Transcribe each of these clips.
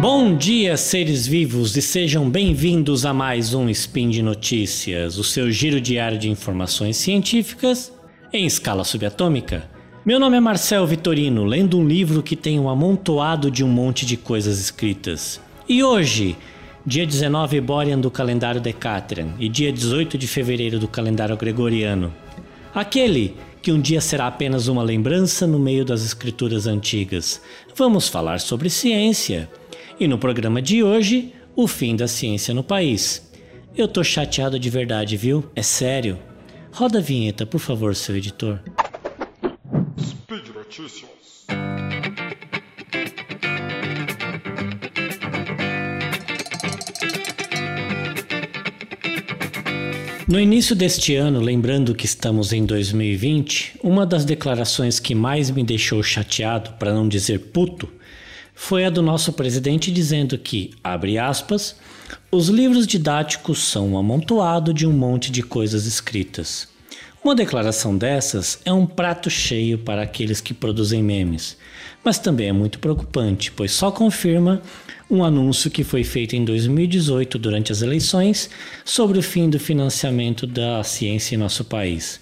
Bom dia, seres vivos, e sejam bem-vindos a mais um Spin de Notícias, o seu giro diário de informações científicas em escala subatômica. Meu nome é Marcel Vitorino, lendo um livro que tem um amontoado de um monte de coisas escritas. E hoje, dia 19 Borean do calendário Decatrian e dia 18 de fevereiro do calendário Gregoriano. Aquele que um dia será apenas uma lembrança no meio das escrituras antigas. Vamos falar sobre ciência. E no programa de hoje, o fim da ciência no país. Eu tô chateado de verdade, viu? É sério. Roda a vinheta, por favor, seu editor. Speed Notícias. No início deste ano, lembrando que estamos em 2020, uma das declarações que mais me deixou chateado, para não dizer puto, foi a do nosso presidente dizendo que, abre aspas, os livros didáticos são um amontoado de um monte de coisas escritas. Uma declaração dessas é um prato cheio para aqueles que produzem memes, mas também é muito preocupante, pois só confirma um anúncio que foi feito em 2018 durante as eleições sobre o fim do financiamento da ciência em nosso país.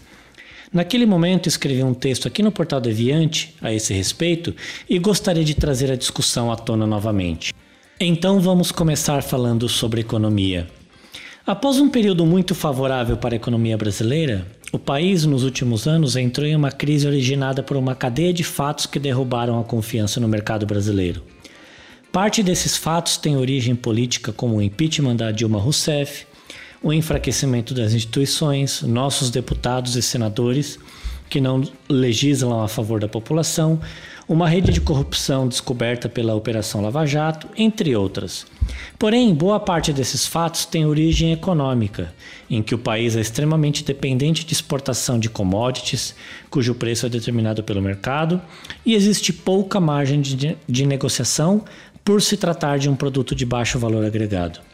Naquele momento escrevi um texto aqui no Portal Deviante a esse respeito e gostaria de trazer a discussão à tona novamente. Então vamos começar falando sobre economia. Após um período muito favorável para a economia brasileira, o país nos últimos anos entrou em uma crise originada por uma cadeia de fatos que derrubaram a confiança no mercado brasileiro. Parte desses fatos tem origem política, como o impeachment da Dilma Rousseff, o enfraquecimento das instituições, nossos deputados e senadores que não legislam a favor da população, uma rede de corrupção descoberta pela Operação Lava Jato, entre outras. Porém, boa parte desses fatos tem origem econômica, em que o país é extremamente dependente de exportação de commodities, cujo preço é determinado pelo mercado, e existe pouca margem de, de negociação por se tratar de um produto de baixo valor agregado.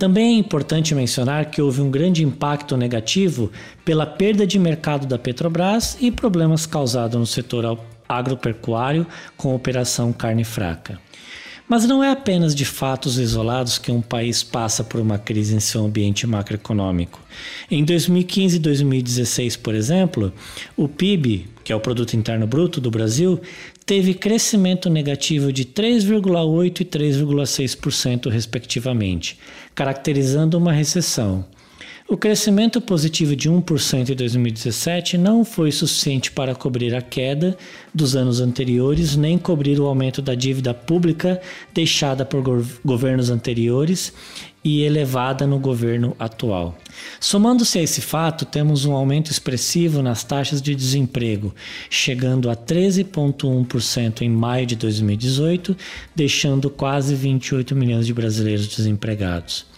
Também é importante mencionar que houve um grande impacto negativo pela perda de mercado da Petrobras e problemas causados no setor agropecuário com a operação carne fraca. Mas não é apenas de fatos isolados que um país passa por uma crise em seu ambiente macroeconômico. Em 2015 e 2016, por exemplo, o PIB, que é o produto interno bruto do Brasil, teve crescimento negativo de 3,8 e 3,6% respectivamente, caracterizando uma recessão. O crescimento positivo de 1% em 2017 não foi suficiente para cobrir a queda dos anos anteriores, nem cobrir o aumento da dívida pública deixada por governos anteriores e elevada no governo atual. Somando-se a esse fato, temos um aumento expressivo nas taxas de desemprego, chegando a 13,1% em maio de 2018, deixando quase 28 milhões de brasileiros desempregados.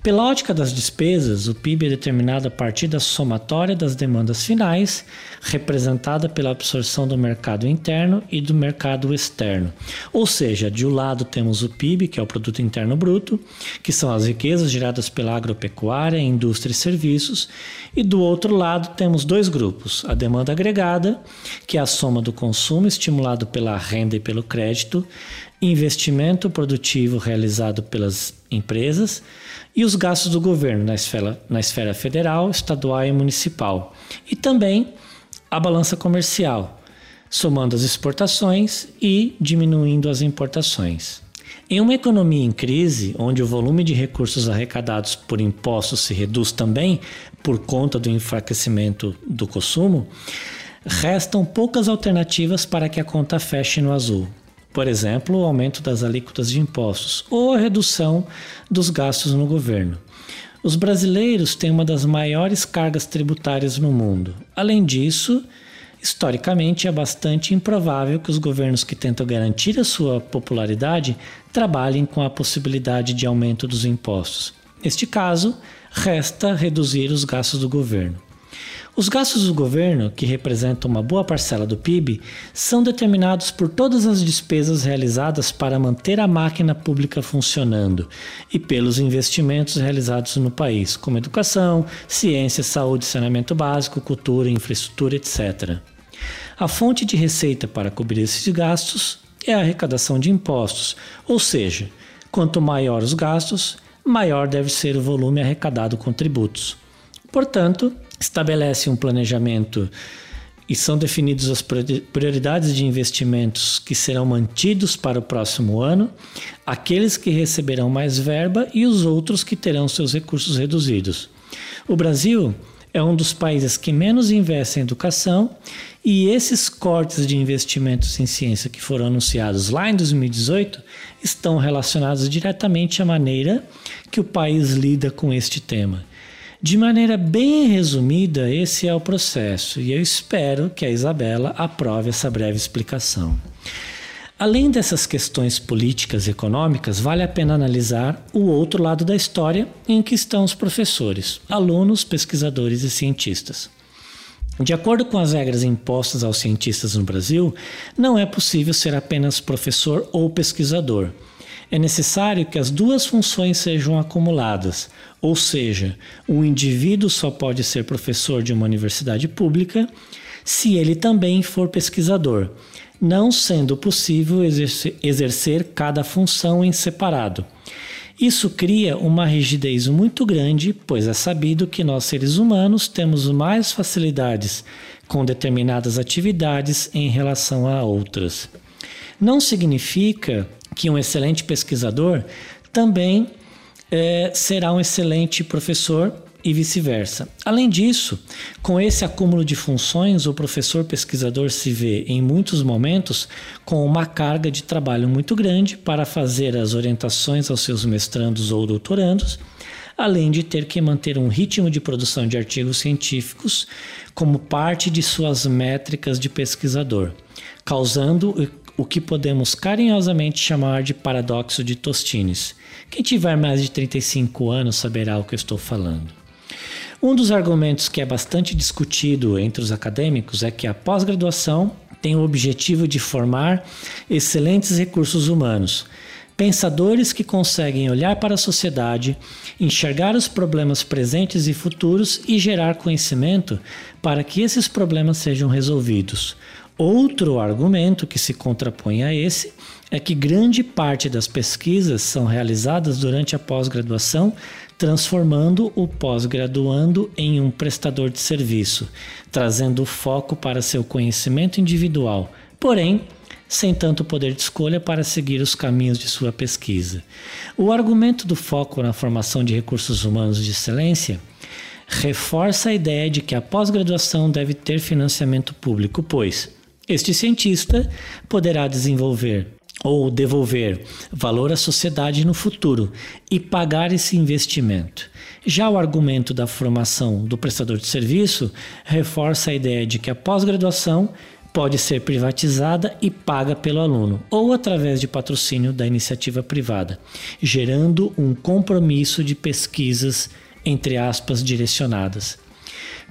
Pela ótica das despesas, o PIB é determinado a partir da somatória das demandas finais, representada pela absorção do mercado interno e do mercado externo. Ou seja, de um lado temos o PIB, que é o produto interno bruto, que são as riquezas geradas pela agropecuária, indústria e serviços, e do outro lado temos dois grupos: a demanda agregada, que é a soma do consumo estimulado pela renda e pelo crédito, investimento produtivo realizado pelas empresas e os gastos do governo na esfera, na esfera federal, estadual e municipal. E também a balança comercial, somando as exportações e diminuindo as importações. Em uma economia em crise, onde o volume de recursos arrecadados por impostos se reduz também por conta do enfraquecimento do consumo, restam poucas alternativas para que a conta feche no azul. Por exemplo, o aumento das alíquotas de impostos ou a redução dos gastos no governo. Os brasileiros têm uma das maiores cargas tributárias no mundo. Além disso, historicamente é bastante improvável que os governos que tentam garantir a sua popularidade trabalhem com a possibilidade de aumento dos impostos. Neste caso, resta reduzir os gastos do governo. Os gastos do governo, que representam uma boa parcela do PIB, são determinados por todas as despesas realizadas para manter a máquina pública funcionando e pelos investimentos realizados no país, como educação, ciência, saúde, saneamento básico, cultura, infraestrutura, etc. A fonte de receita para cobrir esses gastos é a arrecadação de impostos, ou seja, Quanto maior os gastos, maior deve ser o volume arrecadado com tributos. Portanto, estabelece um planejamento e são definidas as prioridades de investimentos que serão mantidos para o próximo ano, aqueles que receberão mais verba e os outros que terão seus recursos reduzidos. O Brasil é um dos países que menos investe em educação e esses cortes de investimentos em ciência que foram anunciados lá em 2018 estão relacionados diretamente à maneira que o país lida com este tema. De maneira bem resumida, esse é o processo e eu espero que a Isabela aprove essa breve explicação. Além dessas questões políticas e econômicas, vale a pena analisar o outro lado da história em que estão os professores, alunos, pesquisadores e cientistas. De acordo com as regras impostas aos cientistas no Brasil, não é possível ser apenas professor ou pesquisador é necessário que as duas funções sejam acumuladas, ou seja, o indivíduo só pode ser professor de uma universidade pública se ele também for pesquisador, não sendo possível exercer cada função em separado. Isso cria uma rigidez muito grande, pois é sabido que nós seres humanos temos mais facilidades com determinadas atividades em relação a outras. Não significa que um excelente pesquisador também é, será um excelente professor e vice-versa. Além disso, com esse acúmulo de funções, o professor pesquisador se vê, em muitos momentos, com uma carga de trabalho muito grande para fazer as orientações aos seus mestrandos ou doutorandos, além de ter que manter um ritmo de produção de artigos científicos como parte de suas métricas de pesquisador, causando o que podemos carinhosamente chamar de paradoxo de Tostines. Quem tiver mais de 35 anos saberá o que eu estou falando. Um dos argumentos que é bastante discutido entre os acadêmicos é que a pós-graduação tem o objetivo de formar excelentes recursos humanos, pensadores que conseguem olhar para a sociedade, enxergar os problemas presentes e futuros e gerar conhecimento para que esses problemas sejam resolvidos. Outro argumento que se contrapõe a esse é que grande parte das pesquisas são realizadas durante a pós-graduação, transformando o pós-graduando em um prestador de serviço, trazendo foco para seu conhecimento individual, porém, sem tanto poder de escolha para seguir os caminhos de sua pesquisa. O argumento do foco na formação de recursos humanos de excelência reforça a ideia de que a pós-graduação deve ter financiamento público, pois este cientista poderá desenvolver ou devolver valor à sociedade no futuro e pagar esse investimento. Já o argumento da formação do prestador de serviço reforça a ideia de que a pós-graduação pode ser privatizada e paga pelo aluno, ou através de patrocínio da iniciativa privada, gerando um compromisso de pesquisas, entre aspas, direcionadas.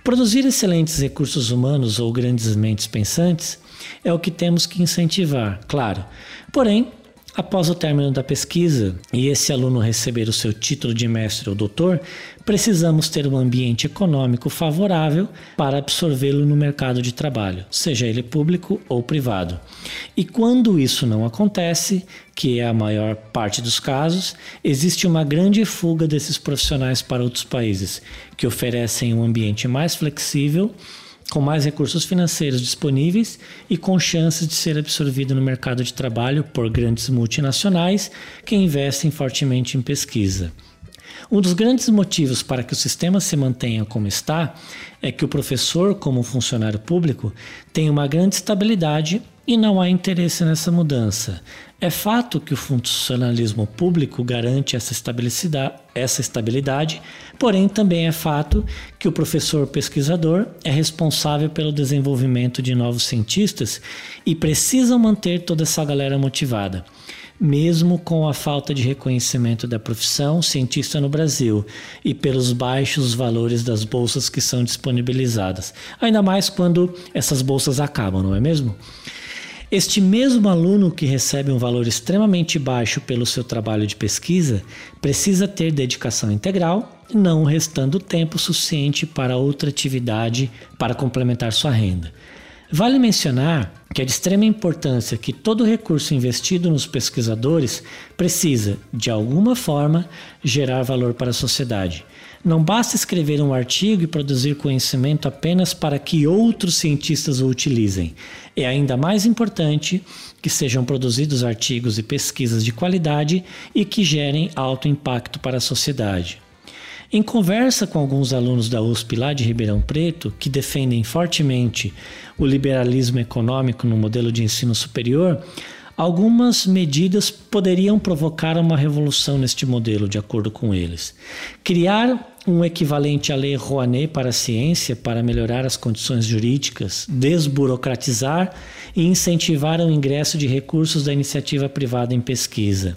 Produzir excelentes recursos humanos ou grandes mentes pensantes é o que temos que incentivar, claro. Porém, após o término da pesquisa e esse aluno receber o seu título de mestre ou doutor, precisamos ter um ambiente econômico favorável para absorvê-lo no mercado de trabalho, seja ele público ou privado. E quando isso não acontece, que é a maior parte dos casos, existe uma grande fuga desses profissionais para outros países, que oferecem um ambiente mais flexível com mais recursos financeiros disponíveis e com chances de ser absorvido no mercado de trabalho por grandes multinacionais que investem fortemente em pesquisa. Um dos grandes motivos para que o sistema se mantenha como está é que o professor, como funcionário público, tem uma grande estabilidade e não há interesse nessa mudança. É fato que o funcionalismo público garante essa estabilidade, porém também é fato que o professor pesquisador é responsável pelo desenvolvimento de novos cientistas e precisam manter toda essa galera motivada. Mesmo com a falta de reconhecimento da profissão cientista no Brasil e pelos baixos valores das bolsas que são disponibilizadas, ainda mais quando essas bolsas acabam, não é mesmo? Este mesmo aluno que recebe um valor extremamente baixo pelo seu trabalho de pesquisa precisa ter dedicação integral, não restando tempo suficiente para outra atividade para complementar sua renda. Vale mencionar que é de extrema importância que todo recurso investido nos pesquisadores precisa, de alguma forma, gerar valor para a sociedade. Não basta escrever um artigo e produzir conhecimento apenas para que outros cientistas o utilizem. É ainda mais importante que sejam produzidos artigos e pesquisas de qualidade e que gerem alto impacto para a sociedade. Em conversa com alguns alunos da USP lá de Ribeirão Preto, que defendem fortemente o liberalismo econômico no modelo de ensino superior, algumas medidas poderiam provocar uma revolução neste modelo, de acordo com eles. Criar um equivalente à Lei Rouanet para a ciência para melhorar as condições jurídicas, desburocratizar e incentivar o ingresso de recursos da iniciativa privada em pesquisa.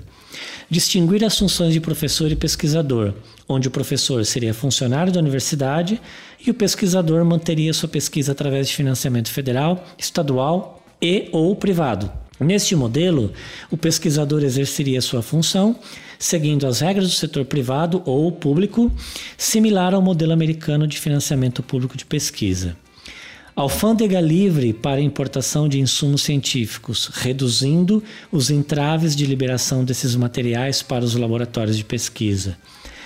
Distinguir as funções de professor e pesquisador, onde o professor seria funcionário da universidade e o pesquisador manteria sua pesquisa através de financiamento federal, estadual e ou privado. Neste modelo, o pesquisador exerceria sua função seguindo as regras do setor privado ou público, similar ao modelo americano de financiamento público de pesquisa. Alfândega livre para importação de insumos científicos, reduzindo os entraves de liberação desses materiais para os laboratórios de pesquisa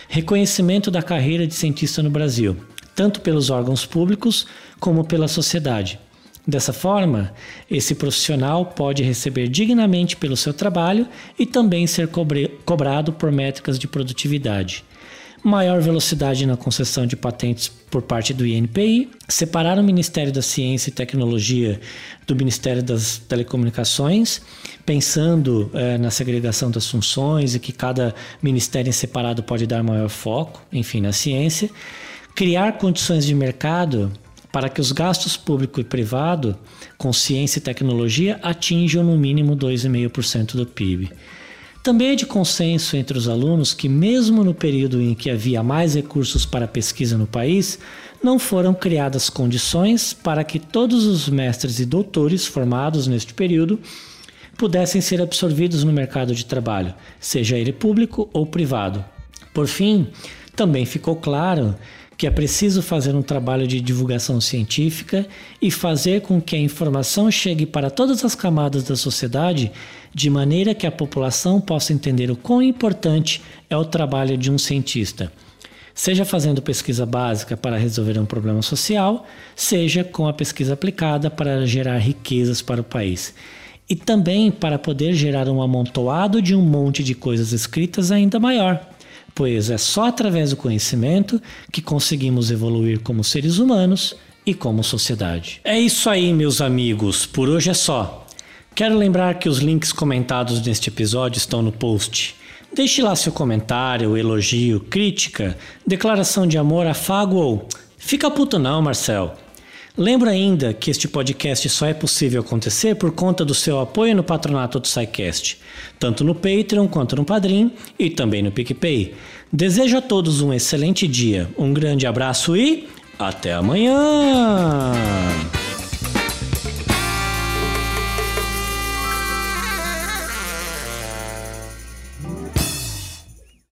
reconhecimento da carreira de cientista no Brasil, tanto pelos órgãos públicos como pela sociedade. Dessa forma, esse profissional pode receber dignamente pelo seu trabalho e também ser cobrado por métricas de produtividade. Maior velocidade na concessão de patentes por parte do INPI, separar o Ministério da Ciência e Tecnologia do Ministério das Telecomunicações, pensando eh, na segregação das funções e que cada ministério em separado pode dar maior foco, enfim, na ciência, criar condições de mercado para que os gastos público e privado com ciência e tecnologia atinjam no mínimo 2,5% do PIB. Também é de consenso entre os alunos que, mesmo no período em que havia mais recursos para pesquisa no país, não foram criadas condições para que todos os mestres e doutores formados neste período pudessem ser absorvidos no mercado de trabalho, seja ele público ou privado. Por fim, também ficou claro que é preciso fazer um trabalho de divulgação científica e fazer com que a informação chegue para todas as camadas da sociedade de maneira que a população possa entender o quão importante é o trabalho de um cientista, seja fazendo pesquisa básica para resolver um problema social, seja com a pesquisa aplicada para gerar riquezas para o país. E também para poder gerar um amontoado de um monte de coisas escritas ainda maior, pois é só através do conhecimento que conseguimos evoluir como seres humanos e como sociedade. É isso aí, meus amigos, por hoje é só. Quero lembrar que os links comentados neste episódio estão no post. Deixe lá seu comentário, elogio, crítica, declaração de amor, afago ou fica puto não, Marcel. Lembro ainda que este podcast só é possível acontecer por conta do seu apoio no patronato do SciCast, tanto no Patreon quanto no Padrim e também no PicPay. Desejo a todos um excelente dia, um grande abraço e até amanhã!